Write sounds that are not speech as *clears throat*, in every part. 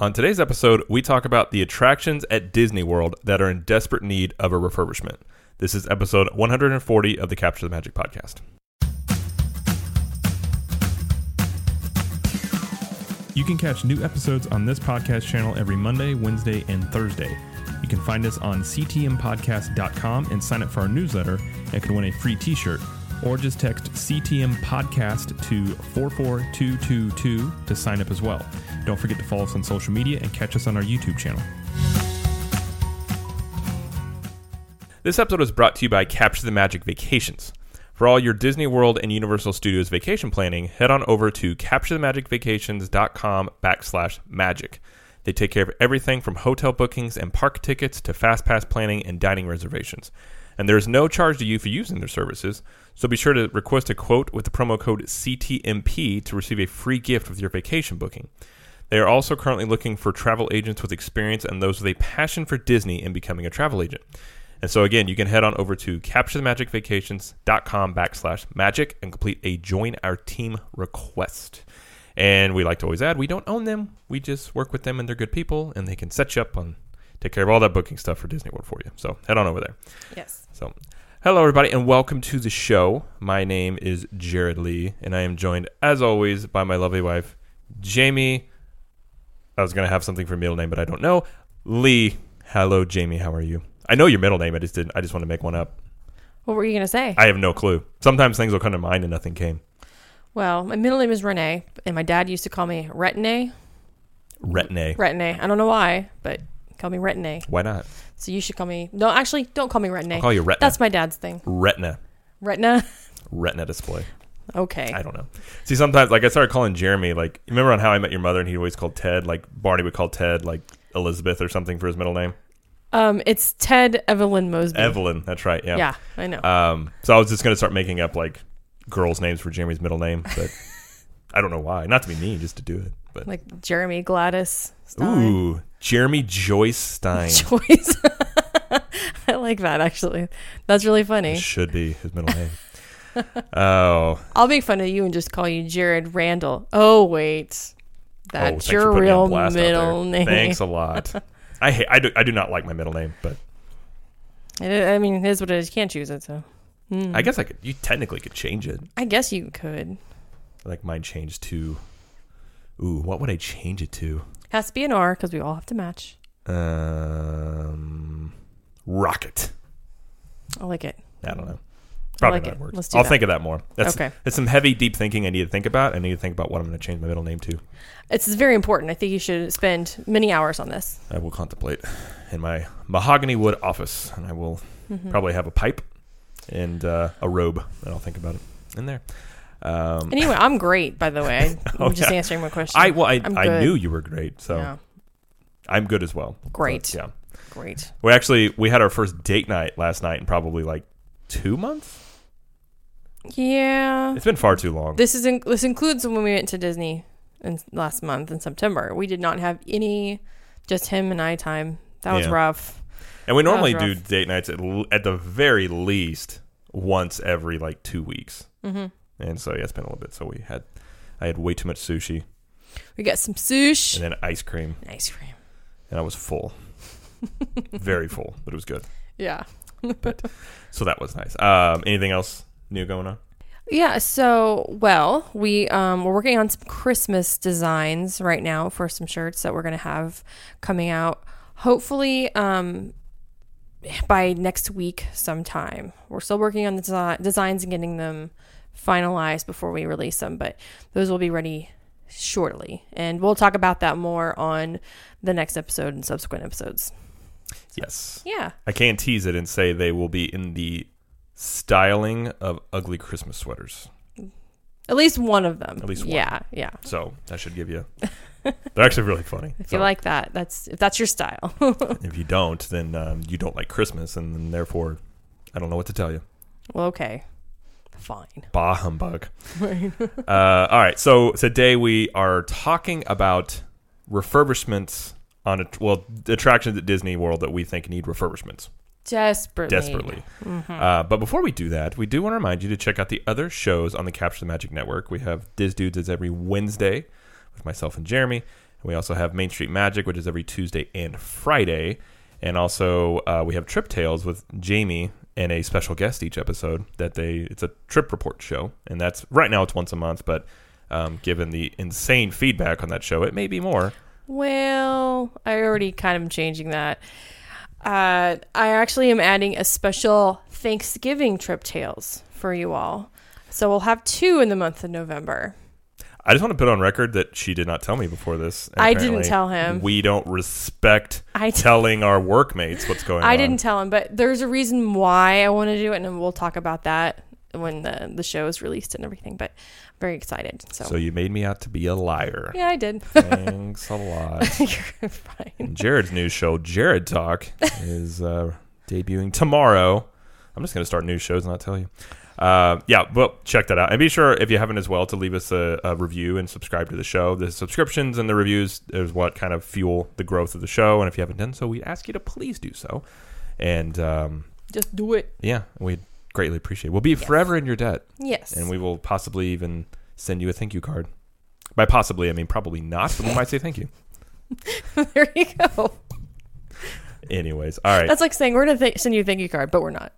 On today's episode, we talk about the attractions at Disney World that are in desperate need of a refurbishment. This is episode 140 of the Capture the Magic podcast. You can catch new episodes on this podcast channel every Monday, Wednesday, and Thursday. You can find us on ctmpodcast.com and sign up for our newsletter and can win a free t shirt. Or just text CTM Podcast to 44222 to sign up as well. Don't forget to follow us on social media and catch us on our YouTube channel. This episode is brought to you by Capture the Magic Vacations. For all your Disney World and Universal Studios vacation planning, head on over to capturethemagicvacations.com backslash magic. They take care of everything from hotel bookings and park tickets to fast pass planning and dining reservations. And there is no charge to you for using their services, so be sure to request a quote with the promo code CTMP to receive a free gift with your vacation booking. They are also currently looking for travel agents with experience and those with a passion for Disney and becoming a travel agent. And so again, you can head on over to capturethemagicvacations.com backslash magic and complete a join our team request. And we like to always add, we don't own them. We just work with them and they're good people and they can set you up on take care of all that booking stuff for Disney World for you. So head on over there. Yes. So hello everybody and welcome to the show. My name is Jared Lee and I am joined as always by my lovely wife, Jamie. I was gonna have something for middle name, but I don't know. Lee. Hello, Jamie. How are you? I know your middle name. I just didn't. I just want to make one up. What were you going to say? I have no clue. Sometimes things will come to mind and nothing came. well, my middle name is Renee, and my dad used to call me Retin-A. Retin-A. Retin-A. I don't know why, but call me Retin-A. Why not? So you should call me. No, actually, don't call me Retin-A. I'll call you Retina. That's my dad's thing. Retina. Retina. *laughs* Retina display. Okay. I don't know. See, sometimes like I started calling Jeremy. Like, you remember on How I Met Your Mother, and he always called Ted. Like Barney would call Ted like Elizabeth or something for his middle name. Um, it's Ted Evelyn Mosby. Evelyn. That's right. Yeah. Yeah, I know. Um. So I was just gonna start making up like girls' names for Jeremy's middle name, but *laughs* I don't know why. Not to be mean, just to do it. But like Jeremy Gladys. Stein. ooh, Jeremy Joyce Stein. *laughs* Joyce. *laughs* I like that actually. That's really funny. should be his middle name. Oh, I'll make fun of you and just call you Jared Randall. Oh wait, oh, that's for your putting me on real middle name. Thanks a lot. *laughs* I hate. I do. I do not like my middle name, but It, I mean, it is what it is. You can't choose it, so. Hmm. I guess I could. You technically could change it. I guess you could. Like mine changed to. Ooh, what would I change it to? Has to be an R because we all have to match. Um, Rocket. I like it. I don't know. I Probably like not it. works. Let's do I'll that. think of that more. That's Okay. It's some heavy, deep thinking I need to think about. I need to think about what I'm going to change my middle name to. It's very important. I think you should spend many hours on this. I will contemplate in my mahogany wood office, and I will Mm-hmm. probably have a pipe and uh, a robe, and I'll think about it in there. Um, Anyway, I'm great, by the way. *laughs* I'm Oh, just yeah. answering my question. I well, I, I knew you were great, so yeah, I'm good as well. Great. So, yeah, great. we actually we had our first date night last night in probably like two months. Yeah. It's been far too long. This is in, this includes when we went to Disney in last month in September. We did not have any just him and I time. That was Yeah. rough. And we normally do rough. date nights at, l- at the very least once every like two weeks. hmm And so yeah, it's been a little bit. So we had, I had way too much sushi We got some sush, and then ice cream, ice cream. and I was full, *laughs* very full, but it was good. Yeah. *laughs* So that was nice. Um, anything else new going on? Yeah, so well, we um we're working on some Christmas designs right now for some shirts that we're gonna have coming out. Hopefully, um by next week sometime. We're still working on the desi- designs and getting them finalized before we release them, but those will be ready shortly. And we'll talk about that more on the next episode and subsequent episodes. Yes, Yeah. I can't tease it and say they will be in the styling of ugly Christmas sweaters. At least one of them. At least one. Yeah, yeah. So that should give you. *laughs* They're actually really funny. If So you like that, that's if that's your style. *laughs* if you don't, then um, you don't like Christmas, and then therefore, I don't know what to tell you. well, okay. Fine. Bah humbug. *laughs* uh, all right. So today we are talking about refurbishments on a, well attractions at Disney World that we think need refurbishments Desperately. desperately. Mm-hmm. Uh, but before we do that, we do want to remind you to check out the other shows on the Capture the Magic Network. We have Diz Dudes as every Wednesday with myself and Jeremy. We also have Main Street Magic, which is every Tuesday and Friday. And also, uh, we have Trip Tales with Jamie and a special guest each episode. That they it's a trip report show, and that's right now it's once a month. But um, given the insane feedback on that show, it may be more. Well, I already kind of am changing that. Uh, I actually am adding a special Thanksgiving trip tales for you all. So we'll have two in the month of November. I just want to put on record that she did not tell me before this. I didn't tell him. We don't respect I t- telling our workmates what's going on. I didn't tell him, but there's a reason why I want to do it, and we'll talk about that when the the show is released and everything. But I'm very excited. So, So you made me out to be a liar. yeah, I did. *laughs* Thanks a lot. *laughs* You're fine. And Jared's new show, Jared Talk, *laughs* is uh, debuting tomorrow. I'm just going to start new shows and not tell you. Uh, yeah, well, check that out. And be sure, if you haven't as well, to leave us a, a review and subscribe to the show. The subscriptions and the reviews is what kind of fuel the growth of the show. And if you haven't done so, we ask you to please do so. And um, Just do it. yeah, we'd greatly appreciate. We'll be forever in your debt. Yes. And we will possibly even send you a thank you card. By possibly, I mean probably not, but we might say thank you. *laughs* there you go. Anyways, all right. That's like saying we're gonna th- send you a thank you card, but we're not.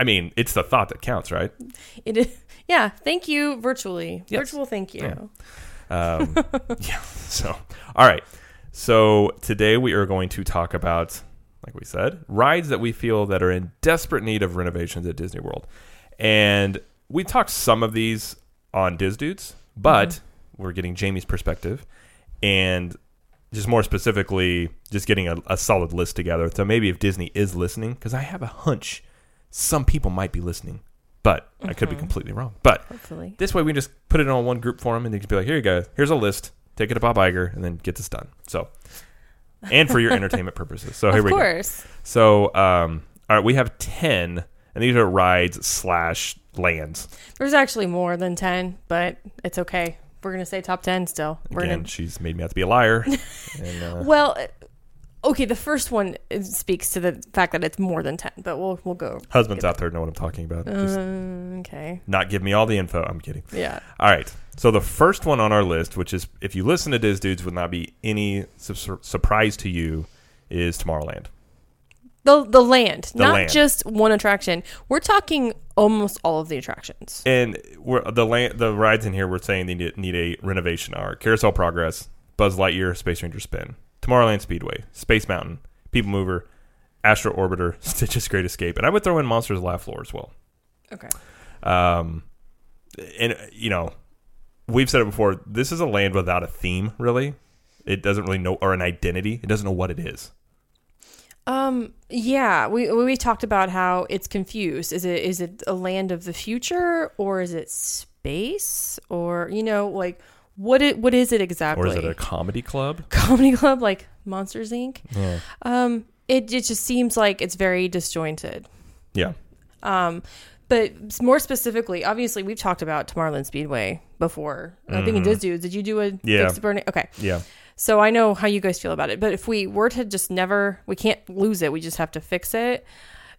I mean, it's the thought that counts, right? It is. Yeah. Thank you virtually. Yes. Virtual thank you. Yeah. Um, *laughs* yeah. So, all right. So today we are going to talk about, like we said, rides that we feel that are in desperate need of renovations at Disney World, and we talked some of these on Diz Dudes, but mm-hmm. we're getting Jamie's perspective, and just more specifically, just getting a, a solid list together. So maybe if Disney is listening, because I have a hunch some people might be listening, but I could be mm-hmm. completely wrong. But Hopefully. this way, we just put it on one group forum, and they can be like, "Here you go. Here's a list. Take it to Bob Iger, and then get this done." So, and for your entertainment purposes. So here of we go. course. So, um, all right, we have ten, and these are rides slash lands. There's actually more than ten, but it's okay. We're gonna say top ten still. We're Again, gonna. she's made me out to be a liar. *laughs* and, uh, Well, okay. The first one uh, speaks to the fact that it's more than ten, but we'll we'll go. husbands out there know what I'm talking about. Just Uh, okay. not give me all the info. I'm kidding. Yeah. All right. So the first one on our list, which is if you listen to Diz Dudes, would not be any su- surprise to you, is Tomorrowland. The the land, The not land. just one attraction. We're talking almost all of the attractions. And we're, the land, the rides in here, we're saying they need, need a renovation. Are Carousel Progress, Buzz Lightyear, Space Ranger Spin, Tomorrowland Speedway, Space Mountain, People Mover, Astro Orbiter, *laughs* Stitch's Great Escape, and I would throw in Monsters Laugh Floor as well. Okay. Um, and you know, we've said it before. This is a land without a theme. Really, it doesn't really know or an identity. It doesn't know what it is. Um. Yeah. We we talked about how it's confused. Is it is it a land of the future or is it space or you know like what it what is it exactly? Or is it a comedy club? *laughs* comedy club like Monsters Inc. Yeah. Um. It it just seems like it's very disjointed. Yeah. Um. But more specifically, obviously, we've talked about Tomorrowland Speedway before. I think it does do. Did you do a Yeah. fix the burning? Okay. Yeah. So I know how you guys feel about it. But if we were to just never, we can't lose it. We just have to fix it.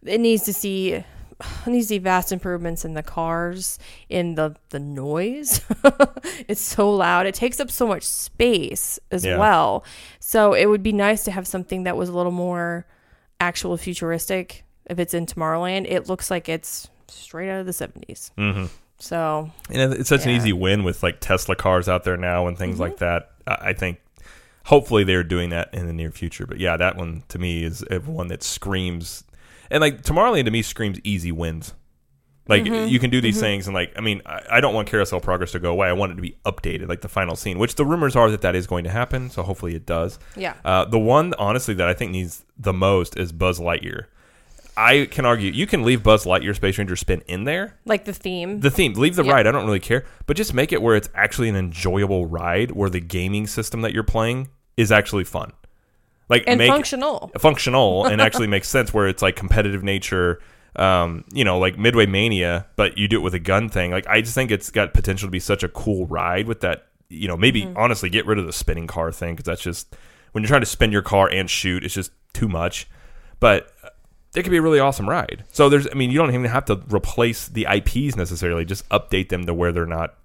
It needs to see, *sighs* to see vast improvements in the cars, in the the noise. *laughs* it's so loud. It takes up so much space as Yeah. well. So it would be nice to have something that was a little more actual futuristic. If it's in Tomorrowland, it looks like it's straight out of the seventies. Mm-hmm. So And it's such an easy win with like Tesla cars out there now and things like that. I I think hopefully they're doing that in the near future. But yeah, that one to me is uh, one that screams, and like Tomorrowland to me screams easy wins. Like you can do these things, and like I mean, I, I don't want Carousel Progress to go away. I want it to be updated, like the final scene, which the rumors are that that is going to happen. So hopefully it does. yeah, Uh, the one, honestly, that I think needs the most is Buzz Lightyear. I can argue you can leave Buzz Lightyear Space Ranger spin in there, like the theme. the theme leave the Yeah. ride i don't really care but just make it where it's actually an enjoyable ride where the gaming system that you're playing is actually fun like and make functional. functional and *laughs* actually makes sense where it's like competitive nature um, you know like midway mania but you do it with a gun thing like i just think it's got potential to be such a cool ride with that you know maybe honestly get rid of the spinning car thing because that's just when you're trying to spin your car and shoot it's just too much but uh, it could be a really awesome ride. So there's, I mean, you don't even have to replace the IPs necessarily. Just update them to where they're not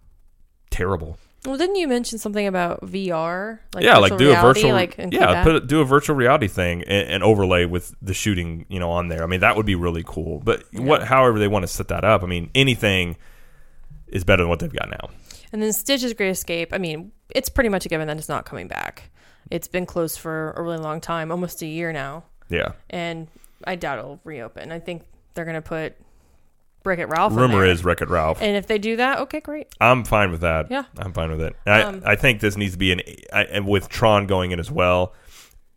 terrible. Well, didn't you mention something about VR? yeah, like do a virtual, like yeah, put do a virtual reality thing and, and overlay with the shooting, you know, on there. I mean, that would be really cool. But what, however, they want to set that up. I mean, anything is better than what they've got now. And then Stitch's Great Escape. I mean, it's pretty much a given that it's not coming back. It's been closed for a really long time, almost a year now, Yeah. and I doubt it'll reopen. I think they're gonna put Wreck It Ralph. Rumor is Wreck It Ralph. and if they do that, okay, great. I'm fine with that. Yeah. I'm fine with it. I, Um, I think this needs to be an I, and with Tron going in as well.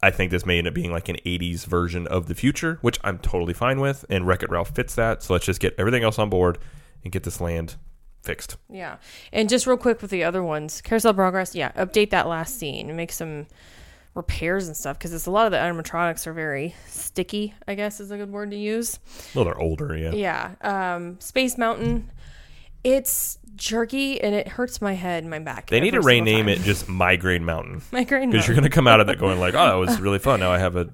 I think this may end up being like an 80s version of the future, which I'm totally fine with. And Wreck It Ralph fits that. So let's just get everything else on board and get this land fixed. Yeah, and just real quick with the other ones, Carousel Progress. Yeah, update that last scene make some repairs and stuff because it's a lot of the animatronics are very sticky. I guess is a good word to use. Well, they're older, yeah. Yeah. Um, Space Mountain. It's jerky and it hurts my head and my back. They need to rename it just Migraine Mountain *laughs* Migraine. because you're going to come out of that going like, oh, that was *laughs* really fun. Now I have a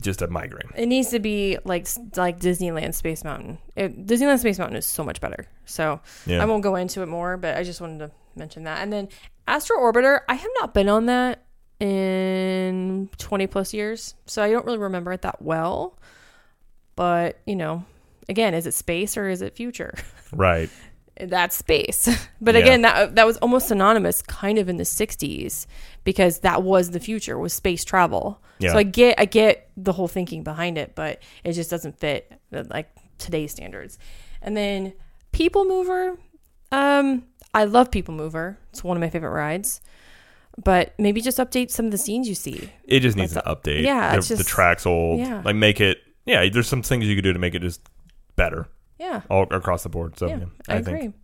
just a migraine. It needs to be like like Disneyland Space Mountain. It, Disneyland Space Mountain is so much better. So Yeah. I won't go into it more, but I just wanted to mention that. And then Astro Orbiter, I have not been on that in 20 plus years, so I don't really remember it that well. But, you know, again, is it space or is it future? *laughs* Right. That's space. *laughs* But Yeah. again, that that was almost synonymous kind of in the 60s because that was the future was space travel. Yeah. So I get I get the whole thinking behind it, but it just doesn't fit uh, like today's standards. And then People Mover, um I love People Mover. It's one of my favorite rides. But maybe just update some of the scenes you see. It just needs Like an update. yeah, the, it's the track's old. yeah. Like make it. Yeah, there's some things you could do to make it just better Yeah. all across the board. So yeah, yeah, I, I, agree. think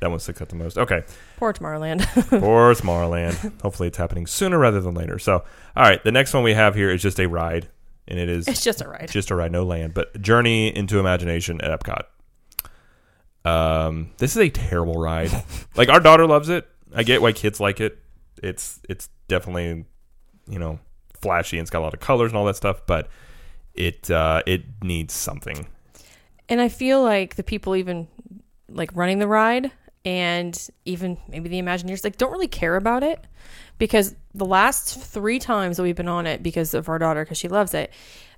that one sticks out the most. Okay, Poor Tomorrowland. *laughs* poor Tomorrowland. Hopefully, it's happening sooner rather than later. So, all right, the next one we have here is just a ride, and it is it's just a ride. just a ride, no land, but Journey into Imagination at Epcot. Um, this is a terrible ride. *laughs* like our daughter loves it. I get why kids like it. It's it's definitely you know flashy and it's got a lot of colors and all that stuff, but it uh, it needs something. And I feel like the people even like running the ride and even maybe the Imagineers like don't really care about it because the last three times that we've been on it because of our daughter because she loves it,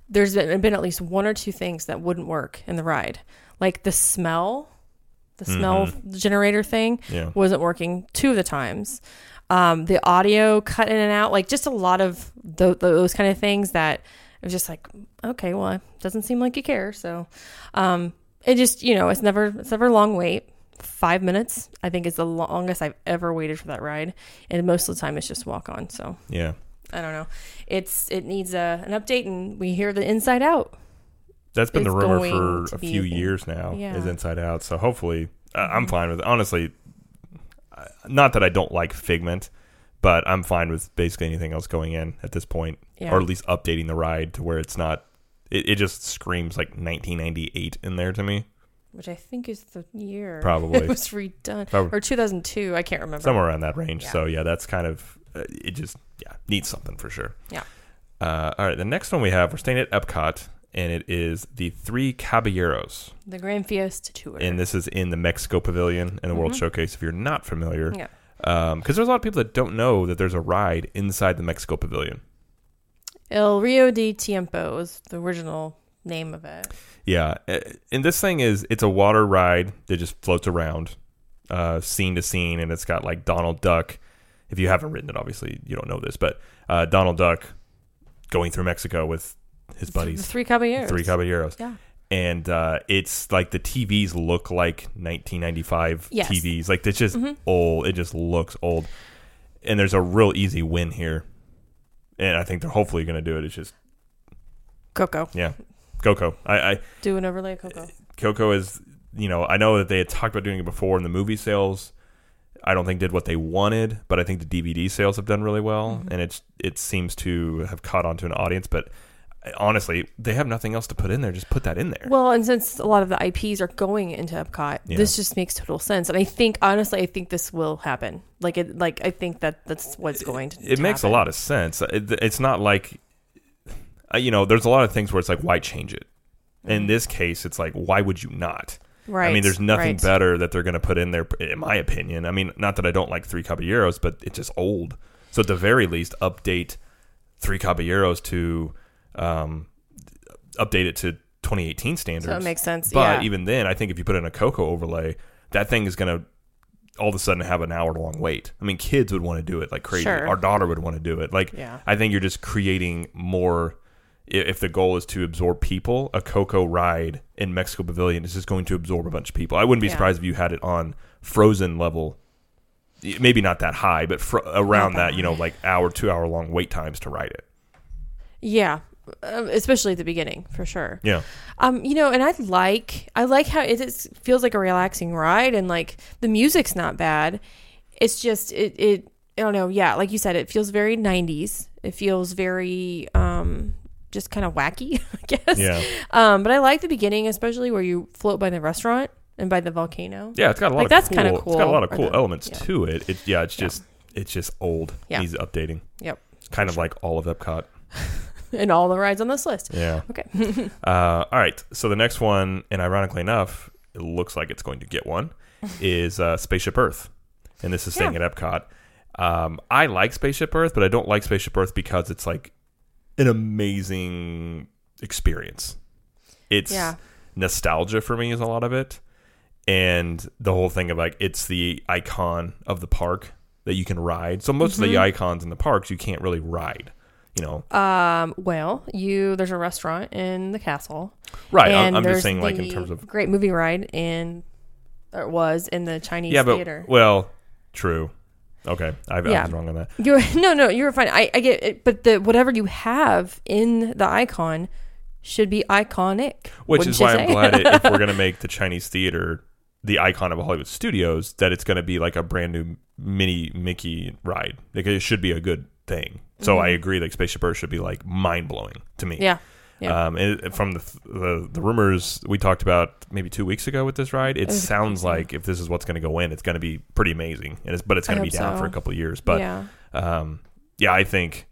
there's been, been at least one or two things that wouldn't work in the ride, like the smell, the smell generator thing Yeah. wasn't working two of the times. Um, the audio cut in and out, like just a lot of th- those kind of things that it was just like, okay, well, it doesn't seem like you care. So, um, it just, you know, it's never, it's never a long wait. Five minutes, I think, is the longest I've ever waited for that ride, and most of the time it's just walk on. So Yeah. I don't know. It's it needs a an update, and we hear the Inside Out. That's been the rumor for a few years now. Yeah. Is Inside Out. So hopefully, uh, I'm fine with it. Honestly, uh, not that I don't like Figment, but I'm fine with basically anything else going in at this point, Yeah. or at least updating the ride to where it's not. It, it just screams like 1998 in there to me. which I think is the year *laughs* Probably. it was redone, Probably. or 2002. I can't remember. Somewhere around that range. Yeah. So yeah, that's kind of uh, it. Just yeah, needs something for sure. Yeah. Uh, all right, the next one we have, we're staying at Epcot, and it is the Three Caballeros. The Grand Fiesta Tour. and this is in the Mexico Pavilion and the World Showcase. If you're not familiar, Mm-hmm. yeah. because there's a lot of people that don't know that there's a ride inside the Mexico Pavilion. El Rio de Tiempo is the original name of it. Yeah, and this thing is it's a water ride that just floats around, uh, scene to scene, and it's got like Donald Duck. If you haven't ridden it, obviously you don't know this, but uh, Donald Duck going through Mexico with his buddies, Three Caballeros. three caballeros. Yeah. and uh, it's like the TVs look like 1995 Yes. TVs. Like it's just Mhm. old. It just looks old. And there's a real easy win here, and I think they're hopefully going to do it. It's just Coco. yeah, Coco. I, I Do an overlay of Coco. Coco is you know I know that they had talked about doing it before, and the movie sales. I don't think did what they wanted, but I think the DVD sales have done really well, Mm-hmm. and it's it seems to have caught on to an audience. But honestly, they have nothing else to put in there. Just put that in there. Well, and since a lot of the IPs are going into Epcot, Yeah. this just makes total sense. And I think, honestly, I think this will happen. Like it, like I think that that's what's going to. it makes a lot of sense. It, it's not like, uh, you know, there's a lot of things where it's like, why change it? Mm-hmm. In this case, it's like, why would you not? Right. I mean, there's nothing right. better that they're going to put in there, in my opinion. I mean, not that I don't like Three Caballeros, but it's just old. So at the very least, update Three Caballeros to um, update it to 2018 standards. So it makes sense. But yeah. even then, I think if you put in a Coco overlay, that thing is going to all of a sudden have an hour long wait. I mean, kids would want to do it like crazy. Sure. Our daughter would want to do it. Like, Yeah. I think you're just creating more. If the goal is to absorb people, a Coco ride in Mexico Pavilion is just going to absorb a bunch of people. I wouldn't be Yeah. surprised if you had it on Frozen level. Maybe not that high, but fr- around that that, you know, like hour, two hour long wait times to ride it. yeah. Um, especially at the beginning, for sure. Yeah. Um, you know, and I like I like how it is, feels like a relaxing ride, and like the music's not bad. It's just it it I don't know. Yeah, like you said, it feels very '90s. It feels very um just kind of wacky, *laughs* I guess. Yeah. Um, but I like the beginning, especially where you float by the restaurant and by the volcano. Yeah, it's got a lot Like, of that's cool, kinda It's got a lot of cool. cool the- elements yeah. to it. It yeah, it's Yeah. just it's just old. Yeah. Needs updating. Yep. Kind of like all of Epcot. *laughs* And all the rides on this list. Yeah. Okay. *laughs* Uh, all right. So the next one, and ironically enough, it looks like it's going to get one, *laughs* is uh, Spaceship Earth, and this is staying at Epcot. Um, I like Spaceship Earth, but I don't like Spaceship Earth because it's like an amazing experience. It's Yeah. nostalgia for me is a lot of it, and the whole thing of like it's the icon of the park that you can ride. So most of Mm-hmm. the icons in the parks you can't really ride. You know, um, well, you there's a restaurant in the castle. right? I'm, And I'm just saying, like in terms of great movie ride in or it was in the Chinese yeah, but theater. well, true. Okay, I, I was wrong on that. You're *laughs* no, no, you're fine. I, I get it, but the whatever you have in the icon should be iconic. Which wouldn't is you why say? I'm glad it, if we're *laughs* gonna make the Chinese theater the icon of Hollywood Studios, that it's gonna be like a brand new mini Mickey ride. Like it should be a good thing. So I agree. Like Spaceship Earth should be like mind blowing to me. Mm-hmm. Yeah, yeah. Um, and from the, the the rumors we talked about maybe two weeks ago with this ride, it sounds like if this is what's going to go in, it's going to be pretty amazing. And it's, but it's going to be down so. for a couple of years. But yeah, um, yeah, I think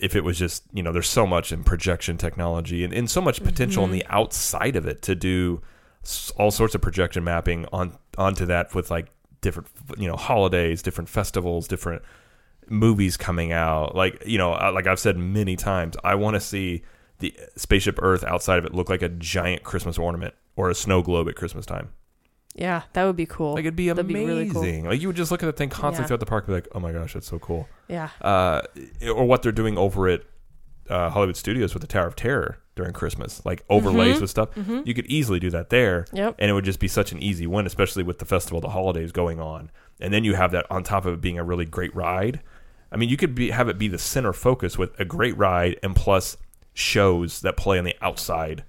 if it was just you know, there's so much in projection technology and, and so much potential on Mm-hmm. the outside of it to do all sorts of projection mapping on onto that with like different you know holidays, different festivals, different movies coming out. Like you know, uh, like I've said many times, I want to see the spaceship Earth outside of it look like a giant Christmas ornament or a snow globe at Christmas time. yeah, that would be cool. Like it'd be That'd be amazing. really cool. Like you would just look at the thing constantly Yeah. throughout the park, and be like, oh my gosh, that's so cool yeah, uh, or what they're doing over at uh, Hollywood Studios with the Tower of Terror during Christmas, like overlays Mhm. with stuff. hmm You could easily do that there, Yep. and it would just be such an easy win, especially with the festival, the holidays going on, and then you have that on top of it being a really great ride. I mean, you could be, have it be the center focus with a great ride and plus shows that play on the outside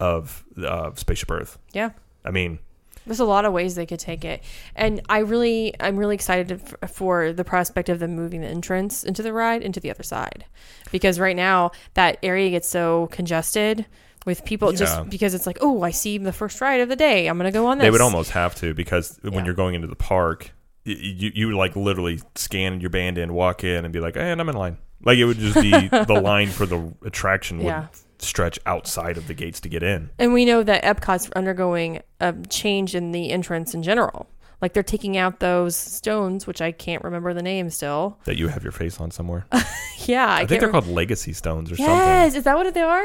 of uh, Spaceship Earth. Yeah. I mean, There's a lot of ways they could take it, and I really, I'm really excited f- for the prospect of them moving the entrance into the ride into the other side, because right now that area gets so congested with people Yeah. just because it's like, oh, I see the first ride of the day, I'm gonna go on this. They would almost have to because when Yeah. you're going into the park, you you would like literally scan your band in, walk in, and be like, "And I'm in line." Like it would just be *laughs* the line for the attraction would Yeah. stretch outside of the gates to get in. And we know that Epcot's undergoing a change in the entrance in general. Like they're taking out those stones, which I can't remember the name still. That you have your face on somewhere. *laughs* Yeah, I, I, think they're rem- called legacy stones or something. Yes, is that what they are?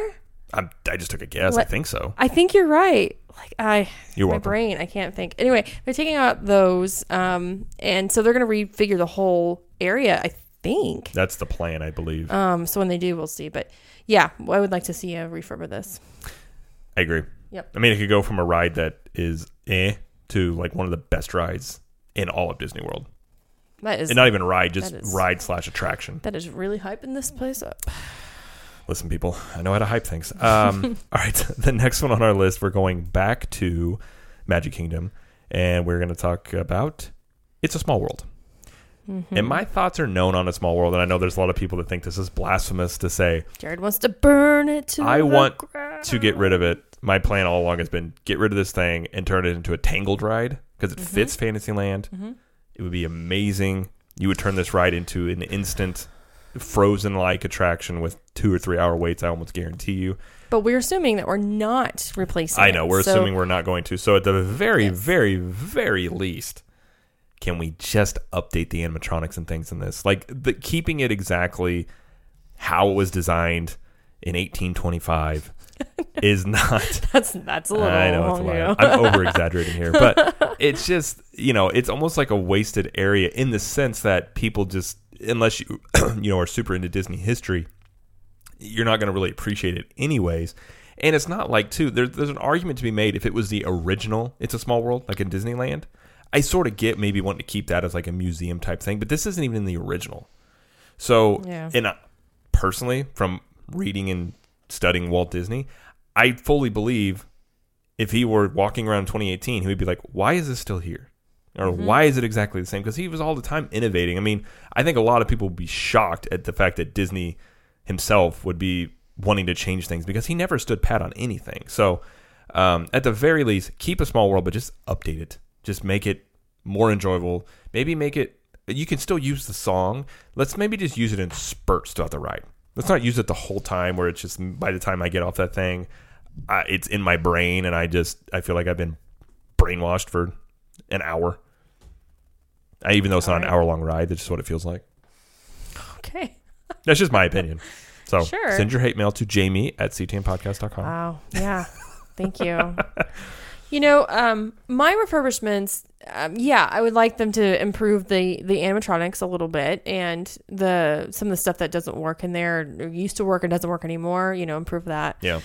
I'm, I just took a guess. I think so. I think you're right. Like I, You're my welcome. brain, I can't think. Anyway, they're taking out those, um, and so they're going to refigure the whole area. I think. That's the plan, I believe. Um, so when they do, we'll see. But yeah, I would like to see a refurb of this. I agree. Yep. I mean, it could go from a ride that is eh to like one of the best rides in all of Disney World. That is And not even ride, just is- ride slash attraction. that is really hyping this place up. Listen, people, I know how to hype things. Um, *laughs* all right, *laughs* the next one on our list, we're going back to Magic Kingdom, and we're going to talk about It's a Small World. Mm-hmm. And my thoughts are known on a small world, and I know there's a lot of people that think this is blasphemous to say. Jared wants to burn it to. I want ground. To get rid of it, my plan all along has been get rid of this thing and turn it into a tangled ride because it fits Fantasyland. Mhm. It would be amazing. You would turn this ride into an instant frozen like attraction with two or three hour waits. I almost guarantee you. But we're assuming that we're not replacing. I know it, we're so- assuming we're not going to. So at the very, Yes. very, very least, can we just update the animatronics and things in this? Like the keeping it exactly how it was designed in 1825 *laughs* is not. *laughs* That's that's a little. I know it's a know. I'm over exaggerating here, but *laughs* it's just you know it's almost like a wasted area in the sense that people just unless you *clears throat* you know are super into Disney history, you're not going to really appreciate it anyways. And it's not like too there's there's an argument to be made if it was the original It's a Small World like in Disneyland. I sort of get maybe wanting to keep that as like a museum type thing, but this isn't even in the original. So, Yeah. and uh, personally, from reading and studying Walt Disney, I fully believe if he were walking around 2018, he would be like, "Why is this still here?" Or why is it exactly the same? Because he was all the time innovating. I mean, I think a lot of people would be shocked at the fact that Disney himself would be wanting to change things because he never stood pat on anything. So, um, at the very least, keep a small world, but just update it. Just make it more enjoyable. Maybe make it. You can still use the song. Let's maybe just use it in spurts throughout the ride. Let's not use it the whole time where it's just by the time I get off that thing, I, it's in my brain and I just I feel like I've been brainwashed for an hour. I, even though it's not an hour long ride, that's just what it feels like. okay. *laughs* That's just my opinion. So Sure. send your hate mail to jamie at ctmpodcast.com. Wow. Yeah. Thank you. You know, um, my refurbishments, um, yeah, I would like them to improve the the animatronics a little bit and the some of the stuff that doesn't work in there or used to work and doesn't work anymore. You know, improve that. Yeah.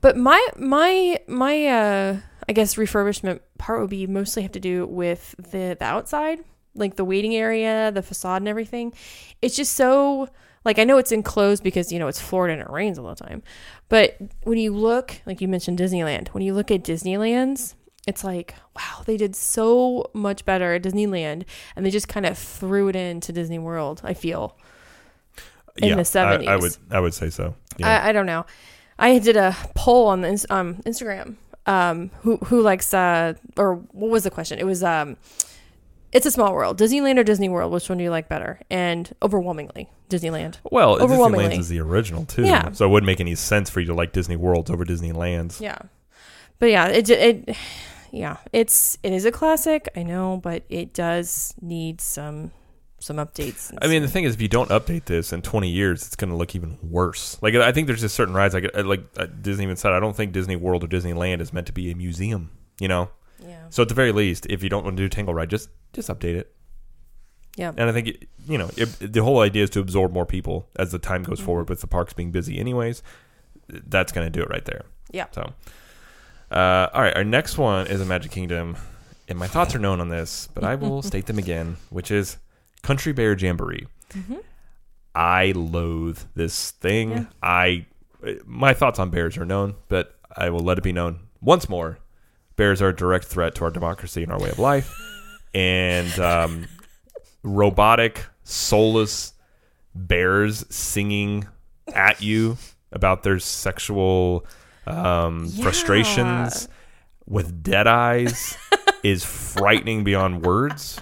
But my my my uh, I guess refurbishment part would be mostly have to do with the the outside, like the waiting area, the facade, and everything. It's just so like I know it's enclosed because you know it's Florida and it rains all the time. But when you look, like you mentioned Disneyland, when you look at Disneyland's, it's like wow, they did so much better at Disneyland, and they just kind of threw it into Disney World. I feel. In the I- I, would I would say so. Yeah. I, I don't know. I did a poll on the um, Instagram. Um, who who likes uh or what was the question? It was um, it's a small world, Disneyland or Disney World. Which one do you like better? And overwhelmingly, Disneyland. well, overwhelmingly. Disneyland's is the original too. Yeah. So it wouldn't make any sense for you to like Disney Worlds over Disneyland's. Yeah, but yeah, it it yeah, it's it is a classic. I know, but it does need some some updates. I mean, the thing is, if you don't update this in 20 years, it's going to look even worse. Like, I think there's just certain rides, like, like uh, Disney even said, I don't think Disney World or Disneyland is meant to be a museum. You know, yeah, so at the very least, if you don't want to do Tangle Ride, just just update it. yeah, And I think it, you know it, the whole idea is to absorb more people as the time Mm-hmm. goes forward. With the parks being busy, anyways, that's going to do it right there. yeah. So, uh, all right, our next one is a Magic Kingdom, and my thoughts are known on this, but I will *laughs* state them again, which is Country Bear Jamboree. Mhm. I loathe this thing. Yeah. I my thoughts on bears are known, but I will let it be known once more. Bears are a direct threat to our democracy and our way of life, and um, robotic, soulless bears singing at you about their sexual um, Yeah. frustrations with dead eyes *laughs* is frightening beyond words.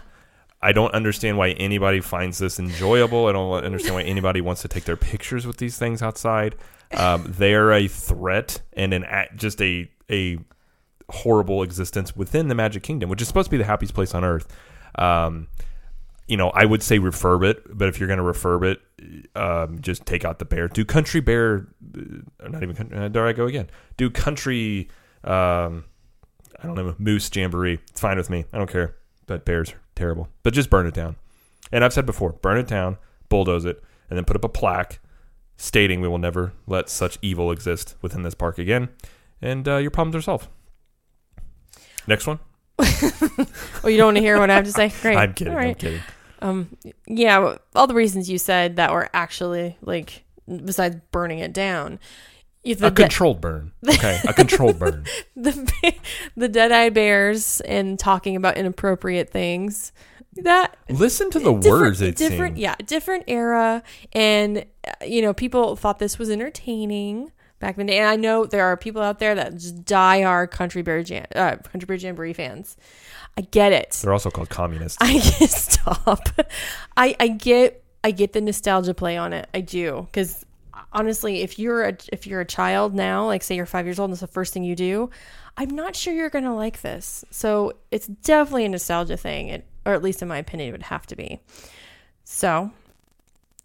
I don't understand why anybody finds this enjoyable. I don't understand why anybody wants to take their pictures with these things outside. Um, they are a threat and an just a a horrible existence within the Magic Kingdom, which is supposed to be the happiest place on earth. Um, you know, I would say refurb it, but if you're going to refurb it, um, just take out the bear. Do country bear, uh, not even, uh, there I go again. Do country, um, I don't know, moose jamboree. It's fine with me. I don't care. But bears are terrible. But just burn it down. And I've said before, burn it down, bulldoze it, and then put up a plaque stating we will never let such evil exist within this park again. And uh, your problems are solved. Next one. *laughs* Oh, you don't want to hear what I have to say? Great. I'm kidding. All I'm kidding. Um, yeah, all the reasons you said that were actually like besides burning it down. The, a de- controlled burn. Okay, a controlled burn. *laughs* the the dead-eyed bears and talking about inappropriate things. That Listen to the words. It different, seemed. yeah, different era, and uh, you know, people thought this was entertaining back in the day. And I know there are people out there that just die hard country bear jam, uh, country bear jamboree fans. I get it. They're also called communists. I *laughs* get stop. I I get I get the nostalgia play on it. I do because honestly, if you're a if you're a child now, like say you're five years old, and it's the first thing you do, I'm not sure you're gonna like this. So it's definitely a nostalgia thing, it, or at least in my opinion, it would have to be. So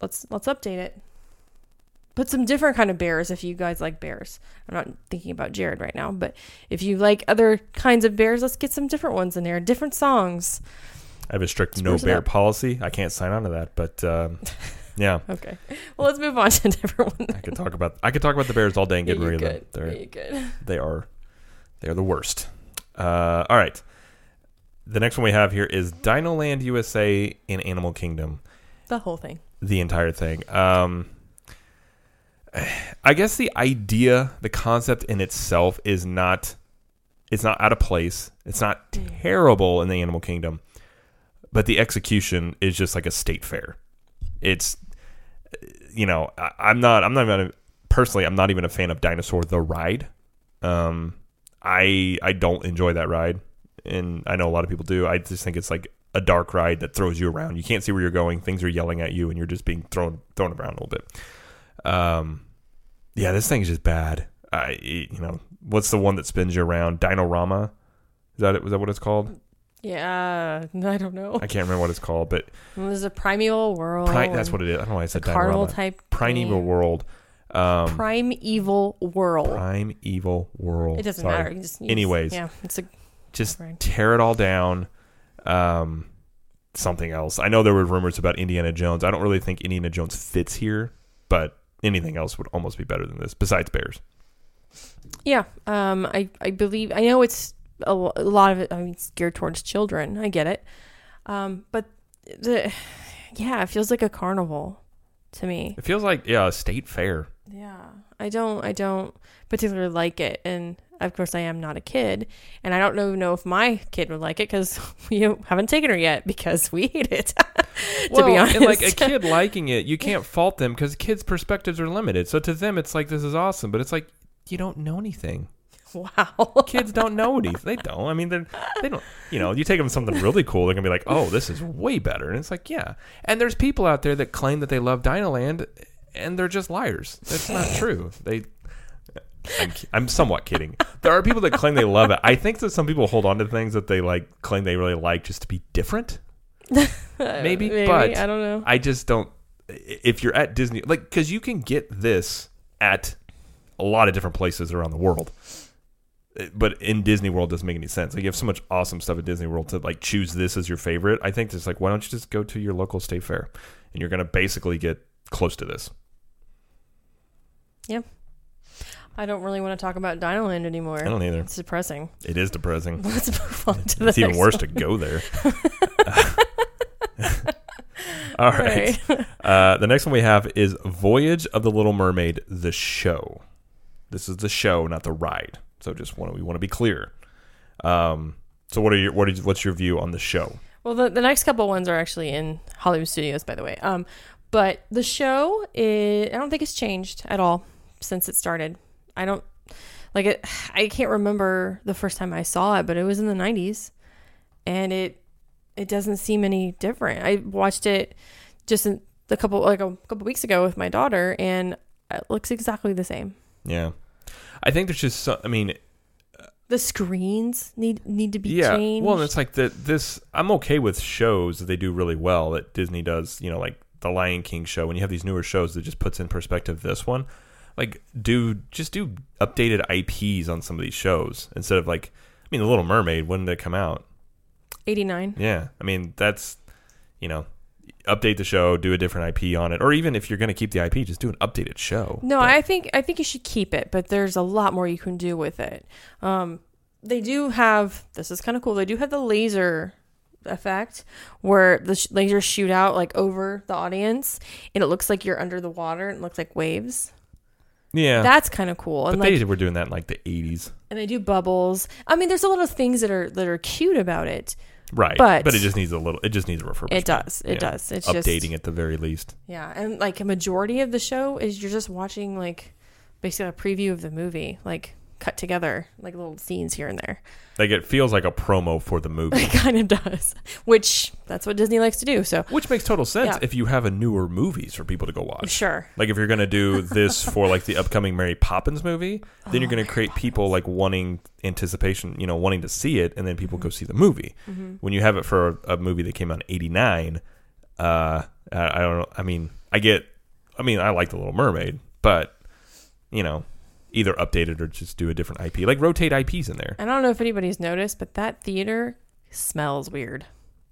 let's let's update it. Put some different kind of bears if you guys like bears. I'm not thinking about Jared right now, but if you like other kinds of bears, let's get some different ones in there, different songs. I have a strict no bear up. policy. I can't sign on to that, but um, yeah, *laughs* Okay. Well, let's move on to *laughs* different ones. I could talk about I could talk about the Bears all day and get rid of them. They're Yeah, you *laughs* they are they are the worst. Uh, all right, the next one we have here is Dino Land USA in Animal Kingdom. The whole thing. the entire thing. Um, *sighs* I guess the idea, the concept in itself is not, it's not out of place. It's not terrible in the animal kingdom, but the execution is just like a state fair. It's, you know, I, I'm not, I'm not even a, personally, I'm not even a fan of Dinosaur the ride. Um, I I don't enjoy that ride, and I know a lot of people do. I just think it's like a dark ride that throws you around. You can't see where you're going. Things are yelling at you, and you're just being thrown thrown around a little bit. Um, yeah, this thing is just bad. I you know what's the one that spins you around? Dinorama. Is that it? Was that what it's called? Yeah, *laughs* I don't know. I can't remember what it's called, but There's a primeval world. pri- that's what it is. I don't know why I said carnival Dinorama. type. Primeval thing. World. Um, Prime evil world. Prime Evil World. it doesn't Sorry. matter. You just, you Anyways. just- yeah, it's a just Right. tear it all down. Um, something else. I know there were rumors about Indiana Jones. I don't really think Indiana Jones fits here, but anything else would almost be better than this. Besides Bears, yeah. Um, I I believe I know it's a, a lot of it. I mean, it's geared towards children. I get it. Um, but the *sighs* yeah, it feels like a carnival to me. it feels like yeah, a state fair. Yeah, I don't, I don't particularly like it, and of course, I am not a kid, and I don't know know if my kid would like it because *laughs* we haven't taken her yet because we hate it. *laughs* to be honest, and like a *laughs* kid liking it, you can't fault them because kids' perspectives are limited. So to them, it's like this is awesome, but it's like you don't know anything. wow. Kids don't know anything. They don't. I mean, they they don't. You know, you take them something really cool, they're gonna be like, "Oh, this is way better." And it's like, yeah. And there's people out there that claim that they love Dinoland, and they're just liars. That's not *laughs* true. They. I'm, I'm somewhat kidding. There are people that claim they love it. I think that some people hold on to things that they like claim they really like just to be different. *laughs* Maybe, but I don't know. I just don't. If you're at Disney, like, because you can get this at a lot of different places around the world, but in Disney World doesn't make any sense. Like, you have so much awesome stuff at Disney World to like choose this as your favorite. I think it's like, why don't you just go to your local state fair, and you're gonna basically get close to this. I don't really want to talk about Dinoland anymore. I don't either. It's depressing. It is depressing. *laughs* Let's move on to the It's even next worse one. to go there. *laughs* *laughs* All right. Right. Uh, the next one we have is Voyage of the Little Mermaid, the show. This is the show, not the ride. So just want to, we want to be clear. Um, so what are your what is what's your view on the show? Well, the, the next couple ones are actually in Hollywood Studios, by the way. Um, but the show, is, I don't think it's changed at all since it started. I don't like it. I can't remember the first time I saw it, but it was in the '90s, and it it doesn't seem any different. I watched it just in, a couple like a couple weeks ago with my daughter, and it looks exactly the same. Yeah, I think there's just so, I mean The screens need need to be yeah. changed. Well, it's like that. This I'm okay with shows that they do really well that Disney does. You know, like the Lion King show. When you have these newer shows that just puts in perspective this one, like do just do updated IPs on some of these shows instead of like. I mean, The Little Mermaid. When did it come out? 89. Yeah, I mean that's you know update the show, do a different IP on it, or even if you're going to keep the IP, just do an updated show. No, But- I think I think you should keep it, but there's a lot more you can do with it. Um, they do have this is kind of cool. They do have the laser effect where the sh- lasers shoot out like over the audience, and it looks like you're under the water. And it looks like waves. Yeah. That's kind of cool. but And like, they were doing that in like the 80s, and they do bubbles. I mean, there's a lot of things that are that are cute about it. right? But- it just needs a little. It just needs a refurbishment. It does. It Yeah. does. It's updating just at the very least. Yeah, and like a majority of the show is you're just watching like basically a preview of the movie, like cut together, like little scenes here and there. Like it feels like a promo for the *laughs* movie. It kind of does, which that's what Disney likes to do. So Which makes total sense Yeah. if you have a newer movies for people to go watch. sure, Like if you're gonna do this for like the upcoming Mary Poppins movie, then you're Oh, gonna Mary create people like wanting anticipation, you know, wanting to see it, and then people go see the movie. Mm-hmm. When you have it for a, a movie that came out in '89, uh, I, I don't know. I mean, I get. I mean, I like the Little Mermaid, but you know, either update it or just do a different IP. Like rotate IPs in there. I don't know if anybody's noticed, but that theater smells weird.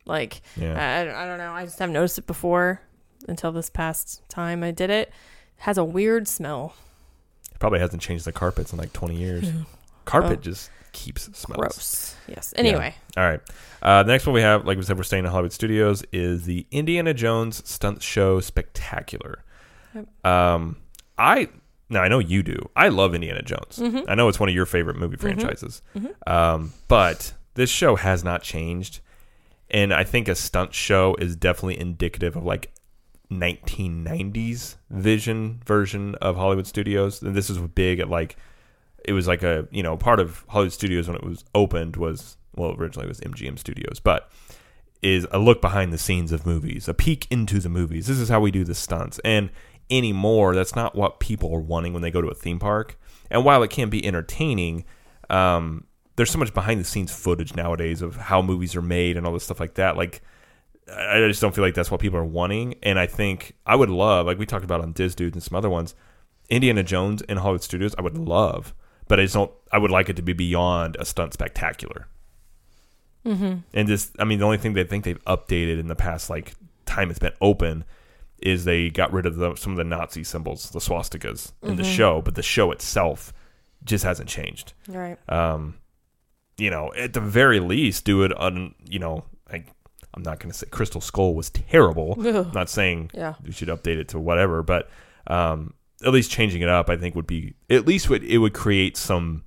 Like Yeah. I, I don't know. I just haven't noticed it before until this past time I did it. It has a weird smell. It Probably hasn't changed the carpets in like 20 years. *laughs* Carpet Oh. just keeps smells. Gross. Yes. Anyway, All right. Uh, the next one we have, like we said, we're staying in Hollywood Studios, is the Indiana Jones Stunt Show Spectacular. Yep. Um, I now I know you do. I love Indiana Jones. Mhm. I know it's one of your favorite movie franchises. Um, but this show has not changed, and I think a stunt show is definitely indicative of like 1990s vision version of Hollywood Studios. And this is big at like it was like a you know part of Hollywood Studios when it was opened was well originally it was MGM Studios, but is a look behind the scenes of movies, a peek into the movies. This is how we do the stunts. And anymore, that's not what people are wanting when they go to a theme park. And while it can be entertaining, um, there's so much behind the scenes footage nowadays of how movies are made and all this stuff like that. Like, I just don't feel like that's what people are wanting. And I think I would love, like we talked about on Diz Dudes and some other ones, Indiana Jones in Hollywood Studios. I would love, but I just don't. I would like it to be beyond a stunt spectacular. Mm-hmm. And just, I mean, the only thing they think they've updated in the past like time it's been open is they got rid of the, some of the Nazi symbols, the swastikas in the Mhm. show, but the show itself just hasn't changed. right. Um, you know, at the very least, do it on, you know, like I'm not going to say Crystal Skull was terrible. *laughs* I'm not saying Yeah. we should update it to whatever, but um, at least changing it up, I think would be at least would it would create some,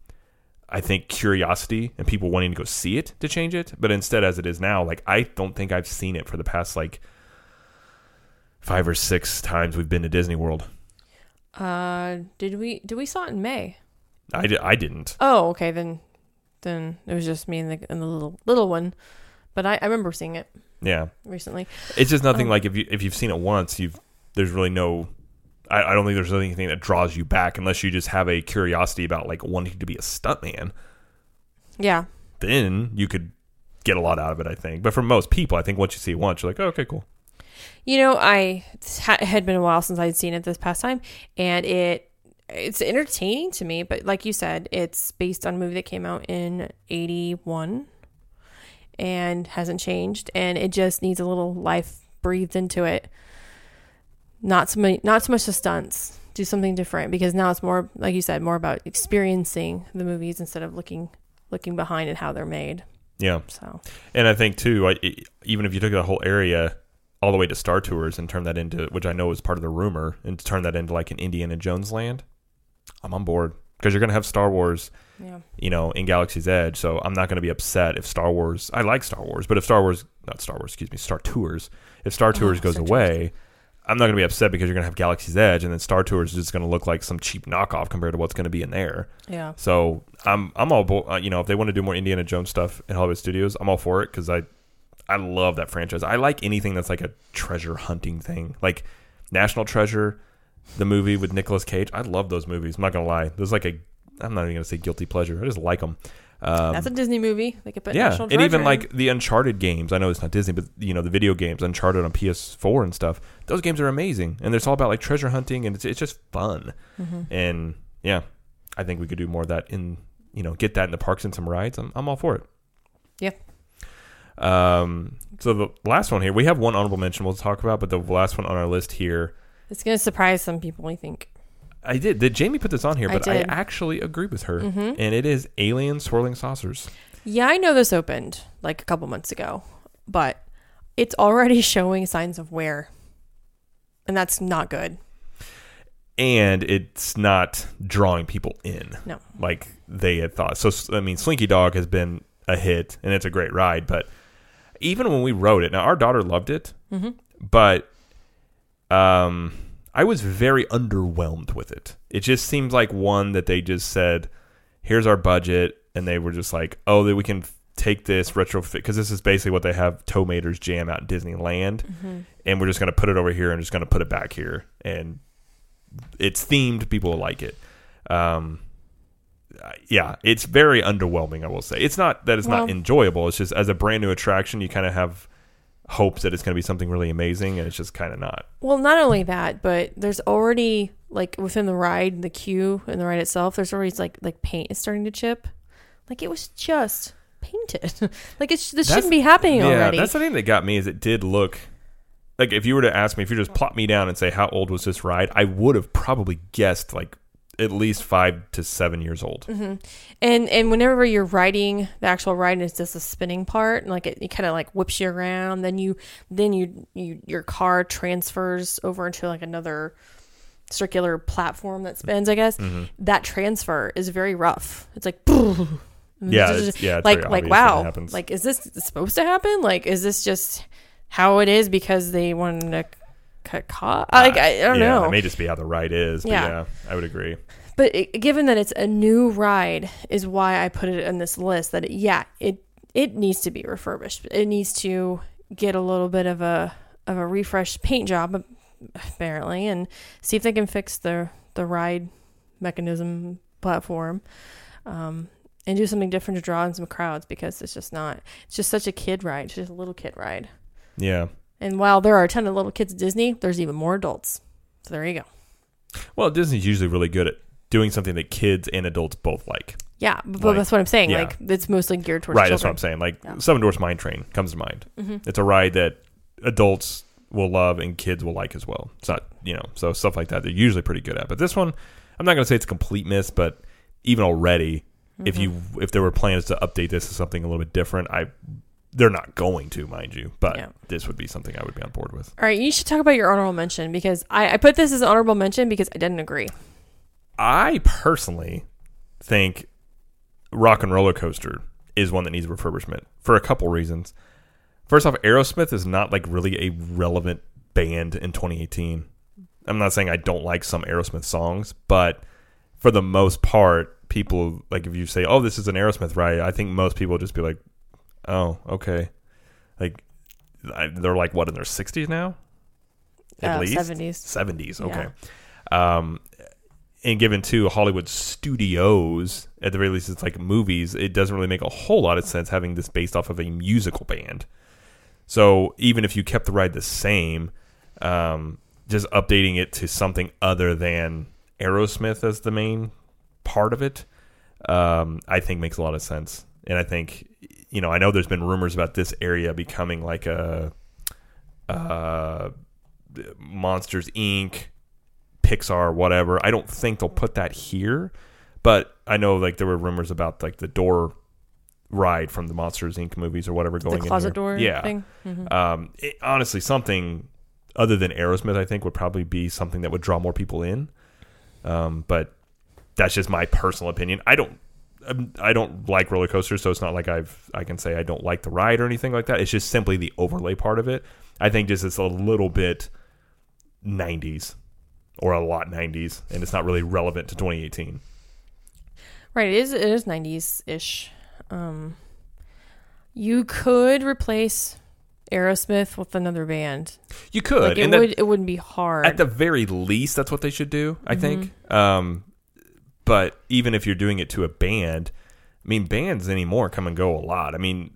I think curiosity and people wanting to go see it to change it. But instead, as it is now, like I don't think I've seen it for the past like five or six times we've been to Disney World. Uh, did we did we saw it in May? I, di- I didn't. Oh, okay. Then then it was just me and the and the little little one. But I, I remember seeing it Yeah, recently. it's just nothing Um, like if you if you've seen it once, you've there's really no. I, I don't think there's anything that draws you back unless you just have a curiosity about like wanting to be a stuntman. Yeah. then you could get a lot out of it, I think. But for most people, I think once you see it once, you're like, oh, okay, cool. You know, I it had been a while since I'd seen it this past time, and it it's entertaining to me. But like you said, it's based on a movie that came out in '81 and hasn't changed, and it just needs a little life breathed into it. Not so many, not so much the stunts. Do something different because now it's more, like you said, more about experiencing the movies instead of looking looking behind at how they're made. Yeah, So and I think too, I, even if you took that whole area all the way to Star Tours and turn that into, which I know is part of the rumor, and to turn that into like an Indiana Jones land, I'm on board because you're gonna have Star Wars, yeah, you know, in Galaxy's Edge. So I'm not gonna be upset if Star Wars. I like Star Wars, but if Star Wars, not Star Wars, excuse me, Star Tours, if Star Tours goes Star Tours. away. I'm not going to be upset because you're going to have Galaxy's Edge, and then Star Tours is just going to look like some cheap knockoff compared to what's going to be in there. yeah. So I'm I'm all bo- uh, you know if they want to do more Indiana Jones stuff in Hollywood Studios, I'm all for it because I I love that franchise. I like anything that's like a treasure hunting thing, like National Treasure, the movie with Nicolas Cage. I love those movies. I'm not gonna lie. There's like a I'm not even gonna say guilty pleasure. I just like them. Um, That's a Disney movie. They could put yeah, National and even in. like the Uncharted games. I know it's not Disney, but you know the video games, Uncharted on PS4 and stuff. Those games are amazing, and it's all about like treasure hunting, and it's it's just fun. Mhm. And yeah, I think we could do more of that in you know get that in the parks and some rides. I'm I'm all for it. Yeah. Um. So the last one here, we have one honorable mention we'll talk about, but the last one on our list here, It's going to surprise some people, I think. I did. Did Jamie put this on here? But I, did. actually agree with her, Mhm. and it is Alien Swirling Saucers. Yeah, I know this opened like a couple months ago, but it's already *laughs* showing signs of wear. And that's not good. and it's not drawing people in No. like they had thought. So I mean, Slinky Dog has been a hit and it's a great ride, but even when we wrote it, now our daughter loved it, hmm but um, I was very underwhelmed with it. It just seems like one that they just said, here's our budget, and they were just like, oh, that we can take this retrofit because this is basically what they have Maters Jam out in Disneyland, Mm-hmm. and we're just going to put it over here and just going to put it back here, and it's themed. People will like it. Um, yeah, it's very underwhelming. I will say it's not that it's not enjoyable. It's just as a brand new attraction, you kind of have hopes that it's going to be something really amazing, and it's just kind of not. Well, not only that, but there's already like within the ride, the queue and the ride itself, there's already like like paint is starting to chip. Like it was just painted. *laughs* like it's this That's- shouldn't be happening yeah, already. that's the thing that got me is it did look like if you were to ask me if you just plop me down and say how old was this ride, I would have probably guessed like at least five to seven years old. Mm-hmm. and and whenever you're riding the actual ride, and it's just a spinning part, and like it, it kind of like whips you around. Then you then you you your car transfers over into like another circular platform that spins. I guess Mm-hmm. that transfer is very rough. It's like *laughs* Yeah, it's- yeah, it's like like obvious when it wow, like is this supposed to happen? Like is this just how it is because they wanted to cut? Like I, I don't yeah, know. It may just be how the ride is. Yeah. yeah, I would agree. But it, given that it's a new ride, is why I put it in this list. That it, yeah, it it needs to be refurbished. It needs to get a little bit of a of a refreshed paint job, apparently, and see if they can fix the the ride mechanism platform, um, and do something different to draw in some crowds because it's just not. It's just such a kid ride. It's just a little kid ride. Yeah. And while there are a ton of little kids at Disney, there's even more adults. So there you go. Well, Disney's usually really good at doing something that kids and adults both like. Yeah, but Like, that's what I'm saying. yeah. Like it's mostly geared towards right, that's what I'm saying. Like Yeah. Seven Dwarfs Mine Train comes to mind. Mhm. It's a ride that adults will love and kids will like as well. It's not, you know, so stuff like that they're usually pretty good at. But this one, I'm not going to say it's a complete miss, but even already, if you Mm-hmm. if there were plans to update this to something a little bit different, I they're not going to, mind you. But Yeah. this would be something I would be on board with. All right, you should talk about your honorable mention because I, I put this as an honorable mention because I didn't agree. I personally think Rock 'n' Roller Coaster is one that needs refurbishment for a couple reasons. First off, Aerosmith is not like really a relevant band in 2018. I'm not saying I don't like some Aerosmith songs, but for the most part, people like if you say, "Oh, this is an Aerosmith ride," I think most people just be like, "Oh, okay." Like I, they're like what in their 60s now? At Uh, least 70s. 70s. Okay. Um, and given to Hollywood studios, at the very least, it's like movies. It doesn't really make a whole lot of sense having this based off of a musical band. So even if you kept the ride the same, um, just updating it to something other than Aerosmith as the main part of it, um, I think makes a lot of sense. And I think, you know, I know there's been rumors about this area becoming like a uh, Monsters Inc., Pixar, whatever. I don't think they'll put that here, but I know like there were rumors about like the door ride from the Monsters Inc. movies or whatever going the in closet here. door Yeah, thing. Mhm. um, it- honestly, something other than Aerosmith, I think, would probably be something that would draw more people in. Um, but that's just my personal opinion. I don't, I don't like roller coasters, so it's not like I've I can say I don't like the ride or anything like that. It's just simply the overlay part of it. I think just it's a little bit '90s or a lot '90s, and it's not really relevant to 2018. Right, it is it is 90s ish. Um, you could replace Aerosmith with another band. You could, Like it and that- would it wouldn't be hard. at the very least that's what they should do i think Mm-hmm. um but even if you're doing it to a band i mean bands anymore come and go a lot i mean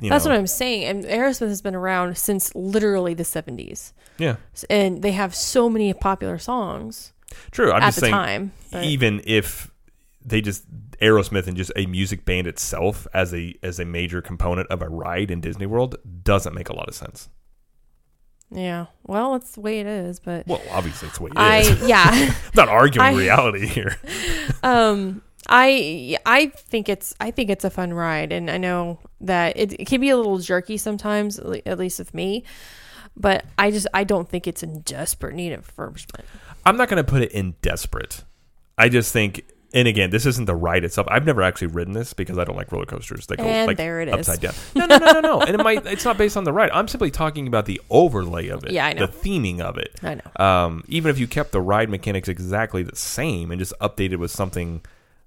you That's know, what I'm saying. And Aerosmith has been around since literally the 70s. yeah And they have so many popular songs true i'm at just the saying time. but- even if they just aerosmith and just a music band itself as a as a major component of a ride in disney world doesn't make a lot of sense yeah. Well, that's the way it is, but well obviously it's the way it I is. yeah. *laughs* I'm not arguing I- reality here *laughs* um I I think it's I think it's a fun ride and I know that it, it can be a little jerky sometimes at at least with me but I just I don't think it's in desperate need of refurbishment. I'm not going to put it in desperate. I just think, and again, this isn't the ride itself. I've never actually ridden this because I don't like roller coasters. They go And like there it is. upside down. No, no, no, no, no. and it might. It's not based on the ride. I'm simply talking about the overlay of it. Yeah, I know. The theming of it. I know. Um, even if you kept the ride mechanics exactly the same and just updated with something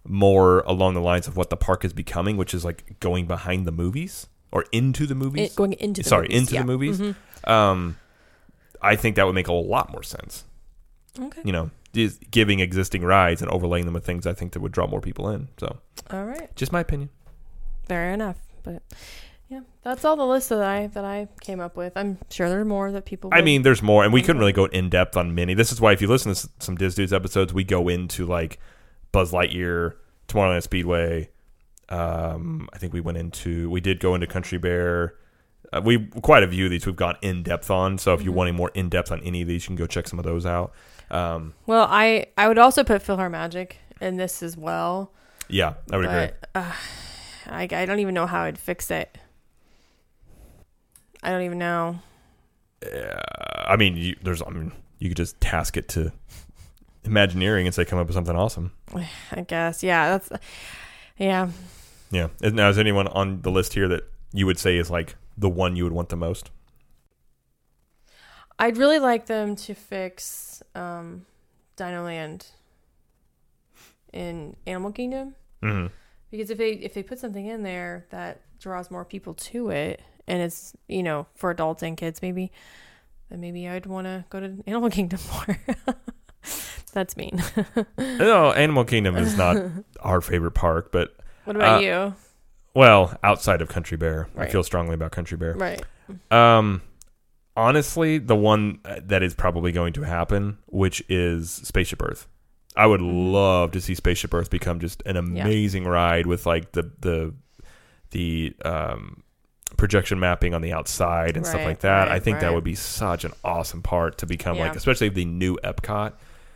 more along the lines of what the park is becoming, which is like going behind the movies or into the movies. It- going into the Sorry, movies, into yeah. the movies. Mhm. Um, I think that would make a lot more sense. Okay. You know, just giving existing rides and overlaying them with things I think that would draw more people in. So, All right. just my opinion. Fair enough. But yeah, that's all the list that I that I came up with. I'm sure there are more that people. I mean, there's more, and we couldn't really go in depth on many. This is why, if you listen to some Diz Dudes episodes, we go into like Buzz Lightyear, Tomorrowland Speedway. Um, I think we went into, we did go into Country Bear. Uh, we quite a few of these we've gone in depth on. So if you're Mhm. wanting more in depth on any of these, you can go check some of those out. Um, well, I I would also put PhilharMagic in this as well. yeah, I would agree. uh, I I don't even know how I'd fix it. I don't even know. Uh, I mean, you, there's, I mean, you could just task it to Imagineering and say come up with something awesome. *sighs* I guess yeah. That's yeah. Yeah. Now, is anyone on the list here that you would say is like the one you would want the most? I'd really like them to fix um, DinoLand in Animal Kingdom Mm-hmm. because if they if they put something in there that draws more people to it and it's you know for adults and kids maybe then maybe I'd want to go to *laughs* Animal Kingdom more. *laughs* That's mean. *laughs* No, Animal Kingdom is not our favorite park, but what about Uh, you? well, outside of Country Bear, I feel strongly about Country Bear. Right. Um, honestly, the one uh, that is probably going to happen, which is Spaceship Earth. I would Mhm. love to see Spaceship Earth become just an amazing ride with like the the the um projection mapping on the outside and stuff like that. I right, think that would be such an awesome part to become like, especially the new Epcot.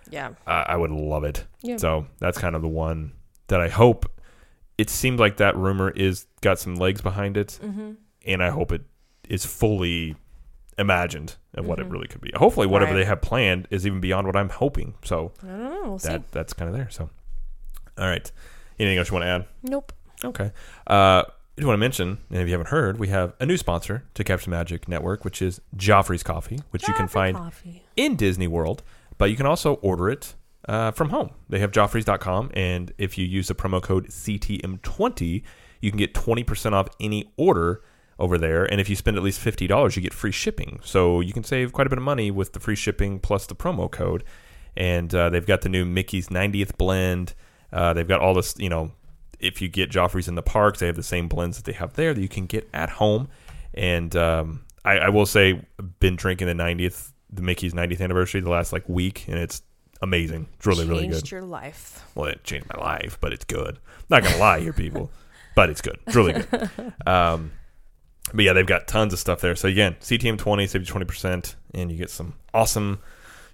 Yeah. Uh, I would love it. Yeah. So that's kind of the one that I hope. It seemed like that rumor is got some legs behind it, mm-hmm. and I hope it is fully imagined of what it Mhm. really could be. Hopefully, whatever Right. they have planned is even beyond what I'm hoping. So I don't know. We'll see. that's kind of there. So, all right. Anything else you want to add? Nope. Okay. Uh, I just want to mention, and if you haven't heard, we have a new sponsor to Capture Magic Network, which is Joffrey's Coffee, which you can find Coffee. in Disney World, but you can also order it uh, from home. They have joffreys.com, and if you use the promo code CTM20, you can get 20% off any order over there. And if you spend at least $50, you get free shipping. So you can save quite a bit of money with the free shipping plus the promo code. And uh, they've got the new Mickey's 90th blend. Uh, they've got all this, you know, if you get Joffrey's in the parks, they have the same blends that they have there that you can get at home. And um, I, I will say, been drinking the 90th, the Mickey's 90th anniversary the last like week, and it's amazing. It's really, really good. Changed your life. Well, it changed my life, but it's good. Not gonna lie here, people, but it's good. It's really good. *laughs* Um, but yeah, they've got tons of stuff there. So again, CTM twenty save you twenty percent, and you get some awesome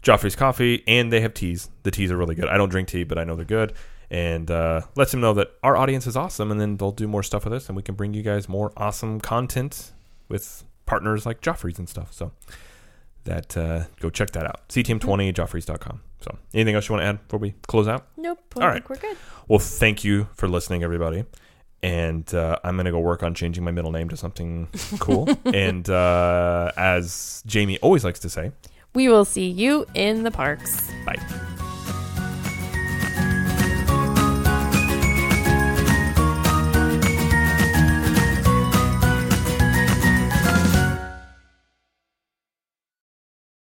Joffrey's coffee, and they have teas. The teas are really good. I don't drink tea, but I know they're good, and uh, lets them know that our audience is awesome, and then they'll do more stuff with us, and we can bring you guys more awesome content with partners like Joffrey's and stuff. So that uh, go check that out. CTM20 Joffrey's.com. So anything else you want to add before we close out? Nope. All right. Think we're good. Well, thank you for listening, everybody. And uh, I'm going to go work on changing my middle name to something cool. *laughs* and uh, as Jamie always likes to say, We will see you in the parks. bye.